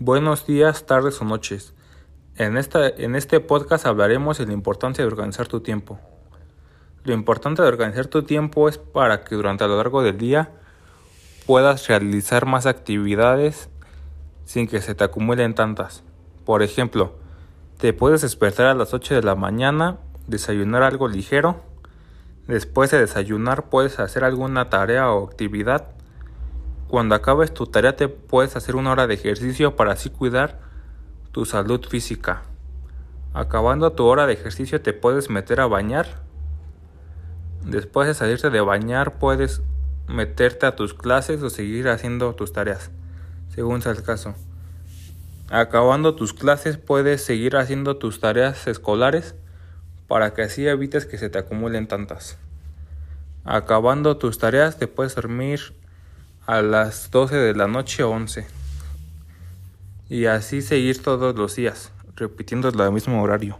Buenos días, tardes o noches. En, esta, en este podcast hablaremos de la importancia de organizar tu tiempo. Lo importante de organizar tu tiempo es para que durante a lo largo del día puedas realizar más actividades sin que se te acumulen tantas. Por ejemplo, te puedes despertar a las 8 de la mañana, desayunar algo ligero, después de desayunar puedes hacer alguna tarea o actividad cuando acabes tu tarea te puedes hacer una hora de ejercicio para así cuidar tu salud física. Acabando tu hora de ejercicio te puedes meter a bañar. Después de salirte de bañar puedes meterte a tus clases o seguir haciendo tus tareas, según sea el caso. Acabando tus clases puedes seguir haciendo tus tareas escolares para que así evites que se te acumulen tantas. Acabando tus tareas te puedes dormir a las 12 de la noche o 11. Y así seguir todos los días, repitiendo el mismo horario.